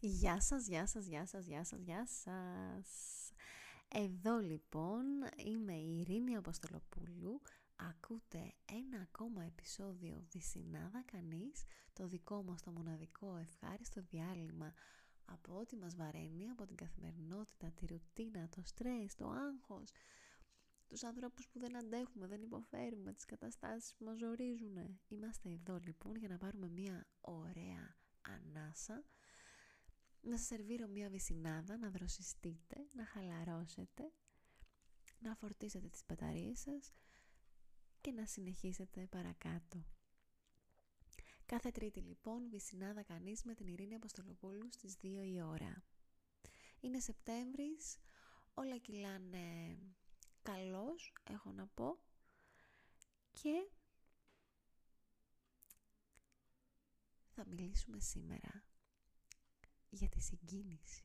Γεια σας, γεια σας, γεια σας, γεια σας, γεια σας. Εδώ λοιπόν είμαι η Ειρήνη Αποστολοπούλου. Ακούτε ένα ακόμα επεισόδιο Βυσινάδα Κανείς, το δικό μας το μοναδικό ευχάριστο διάλειμμα από ό,τι μας βαραίνει, από την καθημερινότητα, τη ρουτίνα, το στρες, το άγχος, τους ανθρώπους που δεν αντέχουμε, δεν υποφέρουμε, τις καταστάσεις που μας ζορίζουν. Είμαστε εδώ λοιπόν για να πάρουμε μια ωραία ανάσα να σας σερβίρω μία βυσινάδα, να δροσιστείτε, να χαλαρώσετε, να φορτίσετε τις μπαταρίες σας και να συνεχίσετε παρακάτω. Κάθε τρίτη λοιπόν βυσινάδα κανείς με την Ειρήνη Αποστολοπούλου στις 2 η ώρα. Είναι Σεπτέμβρης, όλα κυλάνε καλώς, έχω να πω, και θα μιλήσουμε σήμερα για τη συγκίνηση.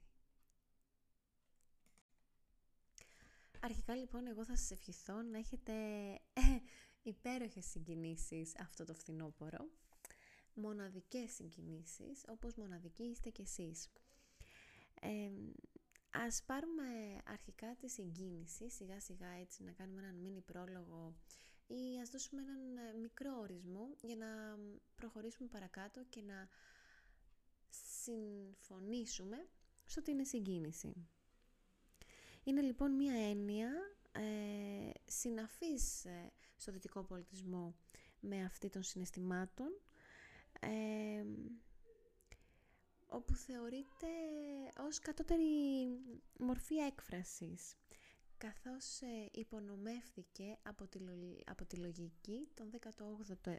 Αρχικά λοιπόν εγώ θα σας ευχηθώ να έχετε ε, υπέροχες συγκινήσεις αυτό το φθινόπωρο. Μοναδικές συγκινήσεις, όπως μοναδικοί είστε κι εσείς. Ε, ας πάρουμε αρχικά τη συγκίνηση, σιγά σιγά έτσι να κάνουμε έναν μίνι πρόλογο ή ας δώσουμε έναν ε, μικρό ορισμό για να προχωρήσουμε παρακάτω και να συμφωνήσουμε στο ότι είναι συγκίνηση. Είναι λοιπόν μία έννοια ε, συναφής ε, στο δυτικό πολιτισμό με αυτή των συναισθημάτων ε, όπου θεωρείται ως κατώτερη μορφή έκφρασης καθώς ε, υπονομεύθηκε από τη, από τη λογική τον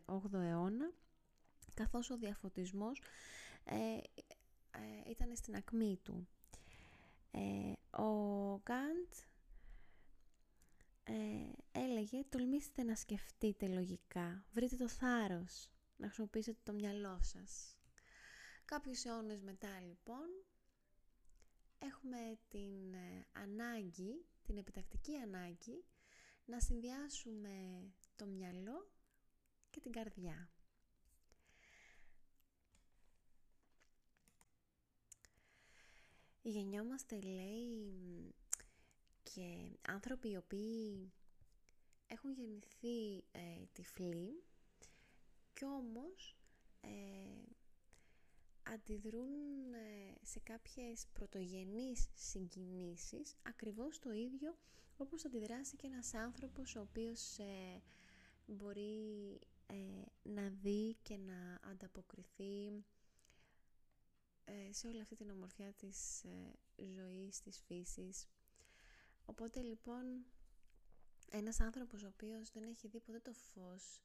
18ο αιώνα καθώς ο διαφωτισμός ε, ε, ήταν στην ακμή του. Ε, ο Γκάντ έλεγε τολμήστε να σκεφτείτε λογικά, βρείτε το θάρρος να χρησιμοποιήσετε το μυαλό σας. Κάποιους αιώνες μετά λοιπόν έχουμε την ανάγκη, την επιτακτική ανάγκη να συνδυάσουμε το μυαλό και την καρδιά. Γεννιόμαστε, λέει, και άνθρωποι οι οποίοι έχουν γεννηθεί ε, τυφλοί και όμως ε, αντιδρούν ε, σε κάποιες πρωτογενείς συγκινήσεις ακριβώς το ίδιο όπως αντιδράσει και ένας άνθρωπος ο οποίος ε, μπορεί να δει και να ανταποκριθεί ε, σε όλη αυτή την ομορφιά της ε, ζωής, της φύσης. Οπότε λοιπόν ένας άνθρωπος ο οποίος δεν έχει δει ποτέ το φως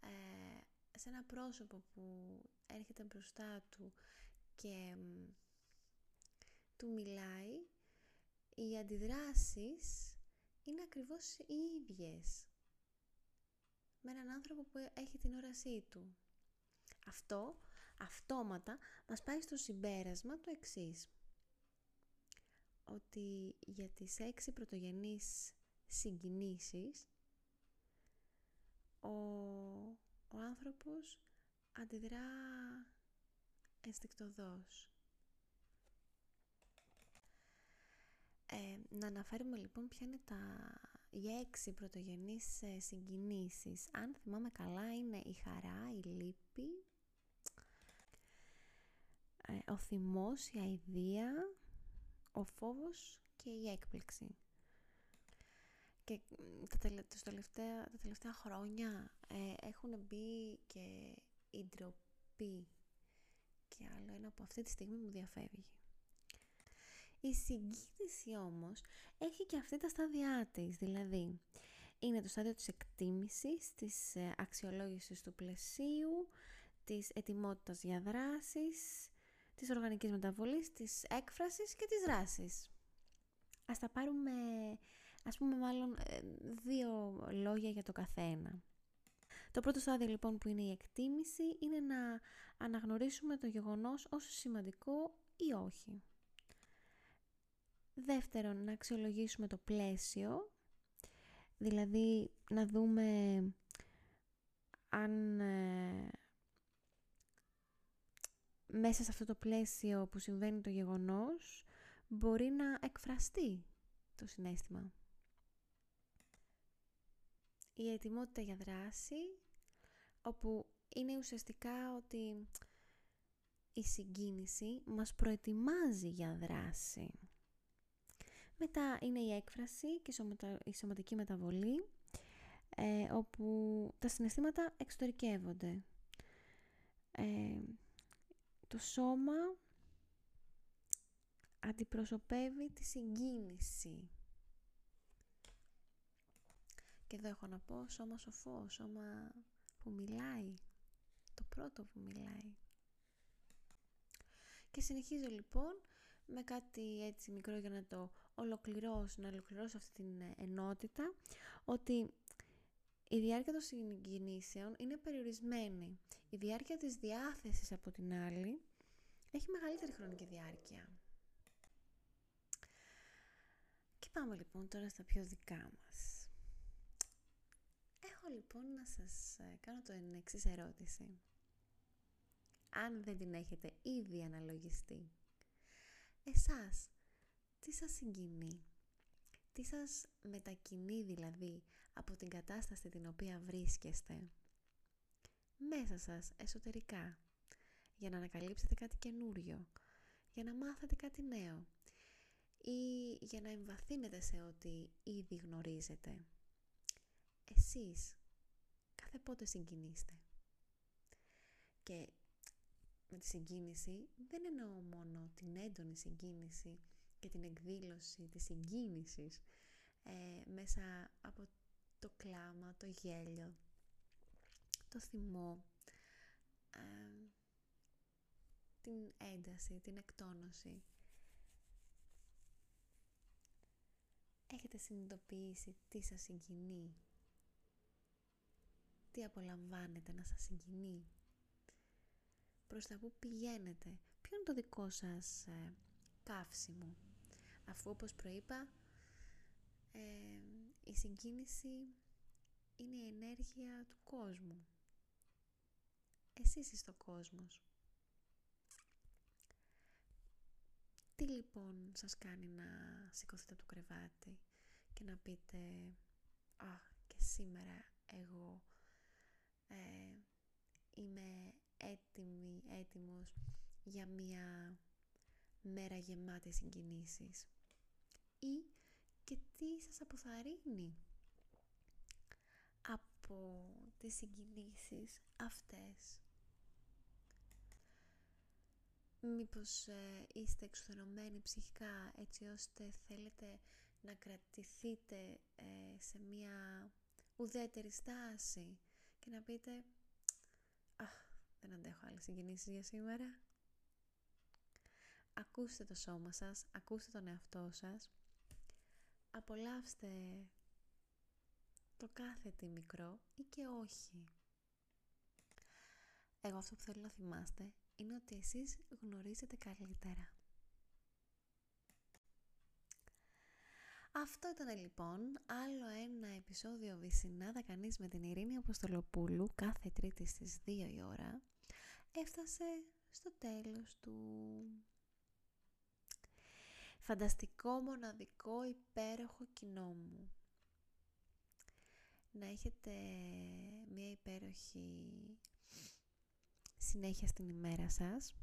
ε, σε ένα πρόσωπο που έρχεται μπροστά του και του μιλάει, οι αντιδράσεις είναι ακριβώς οι ίδιες με έναν άνθρωπο που έχει την όρασή του. Αυτό αυτόματα μας πάει στο συμπέρασμα το εξής. Ότι για τις έξι πρωτογενείς συγκινήσεις ο, ο άνθρωπος αντιδρά ενστικτοδός. Ε, να αναφέρουμε λοιπόν ποια είναι τα, οι έξι πρωτογενείς ε, συγκινήσεις. Αν θυμάμαι καλά είναι η χαρά, η λύπη, ε, ο θυμός, η αηδία, ο φόβος και η έκπληξη. Και τα, τελευταία, τα τελευταία χρόνια ε, έχουν μπει και η ντροπή και άλλο ένα που αυτή τη στιγμή μου διαφεύγει. Η συγκίνηση όμως έχει και αυτή τα στάδια της, δηλαδή είναι το στάδιο της εκτίμησης, της ε, αξιολόγησης του πλαισίου, της ετοιμότητας για δράσεις, της οργανικής μεταβολής, της έκφρασης και της δράσης. Ας τα πάρουμε, ας πούμε μάλλον ε, δύο λόγια για το καθένα. Το πρώτο στάδιο λοιπόν που είναι η εκτίμηση είναι να αναγνωρίσουμε το γεγονός όσο σημαντικό ή όχι. Δεύτερον, να αξιολογήσουμε το πλαίσιο, δηλαδή να δούμε αν ε, μέσα σε αυτό το πλαίσιο που συμβαίνει το γεγονός μπορεί να εκφραστεί το συνέστημα. Η ετοιμότητα για δράση, όπου είναι ουσιαστικά ότι η συγκίνηση μας προετοιμάζει για δράση. Μετά είναι η έκφραση και η σωματική μεταβολή, ε, όπου τα συναισθήματα εξωτερικεύονται. Ε, το σώμα αντιπροσωπεύει τη συγκίνηση. Και εδώ έχω να πω σώμα σοφό, σώμα που μιλάει, το πρώτο που μιλάει. Και συνεχίζω λοιπόν με κάτι έτσι μικρό για να το ολοκληρώσω, να ολοκληρώσω αυτή την ενότητα, ότι η διάρκεια των συγκινήσεων είναι περιορισμένη. Η διάρκεια της διάθεσης από την άλλη έχει μεγαλύτερη χρονική διάρκεια. Και πάμε λοιπόν τώρα στα πιο δικά μας. Έχω λοιπόν να σας ε, κάνω το εξής ερώτηση. Αν δεν την έχετε ήδη αναλογιστεί. Εσάς, τι σας συγκινεί; Τι σας μετακινεί δηλαδή από την κατάσταση την οποία βρίσκεστε. Μέσα σας, εσωτερικά. Για να ανακαλύψετε κάτι καινούριο. Για να μάθετε κάτι νέο. Ή για να εμβαθύνετε σε ό,τι ήδη γνωρίζετε. Εσείς, κάθε πότε συγκινήστε. Και με τη συγκίνηση δεν εννοώ μόνο την έντονη συγκίνηση και την εκδήλωση της συγκίνησης ε, μέσα από το κλάμα, το γέλιο, το θυμό, ε, την ένταση, την εκτόνωση. Έχετε συνειδητοποιήσει τι σας συγκινεί, τι απολαμβάνετε να σας συγκινεί, προς τα που πηγαίνετε, ποιο είναι το δικό σας ε, καύσιμο; Αφού όπως προείπα, ε, η συγκίνηση είναι η ενέργεια του κόσμου. Εσείς είστε ο κόσμος. Τι λοιπόν σας κάνει να σηκωθείτε από το κρεβάτι και να πείτε «Α, και σήμερα εγώ ε, είμαι έτοιμη, έτοιμος για μια μέρα γεμάτη συγκινήσεις» ή και τι σας αποθαρρύνει από τις συγκινήσεις αυτές. Μήπως ε, είστε εξουθενωμένοι ψυχικά έτσι ώστε θέλετε να κρατηθείτε ε, σε μια ουδέτερη στάση και να πείτε «Αχ, δεν αντέχω άλλες συγκινήσεις για σήμερα». Ακούστε το σώμα σας, ακούστε τον εαυτό σας απολαύστε το κάθε τι μικρό ή και όχι. Εγώ αυτό που θέλω να θυμάστε είναι ότι εσείς γνωρίζετε καλύτερα. Αυτό ήταν λοιπόν άλλο ένα επεισόδιο Βυσινάδα κανείς με την Ειρήνη Αποστολοπούλου κάθε τρίτη στις 2 η ώρα έφτασε στο τέλος του φανταστικό, μοναδικό, υπέροχο κοινό μου. Να έχετε μια υπέροχη συνέχεια στην ημέρα σας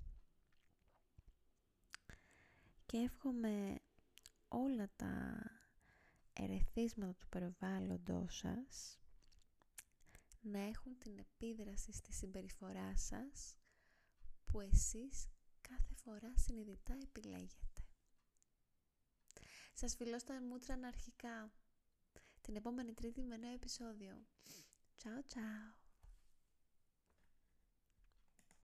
και εύχομαι όλα τα ερεθίσματα του περιβάλλοντος σας να έχουν την επίδραση στη συμπεριφορά σας που εσείς κάθε φορά συνειδητά επιλέγετε. Σας φιλώ στα μούτρα αρχικά. Την επόμενη τρίτη με νέο επεισόδιο. Ciao ciao.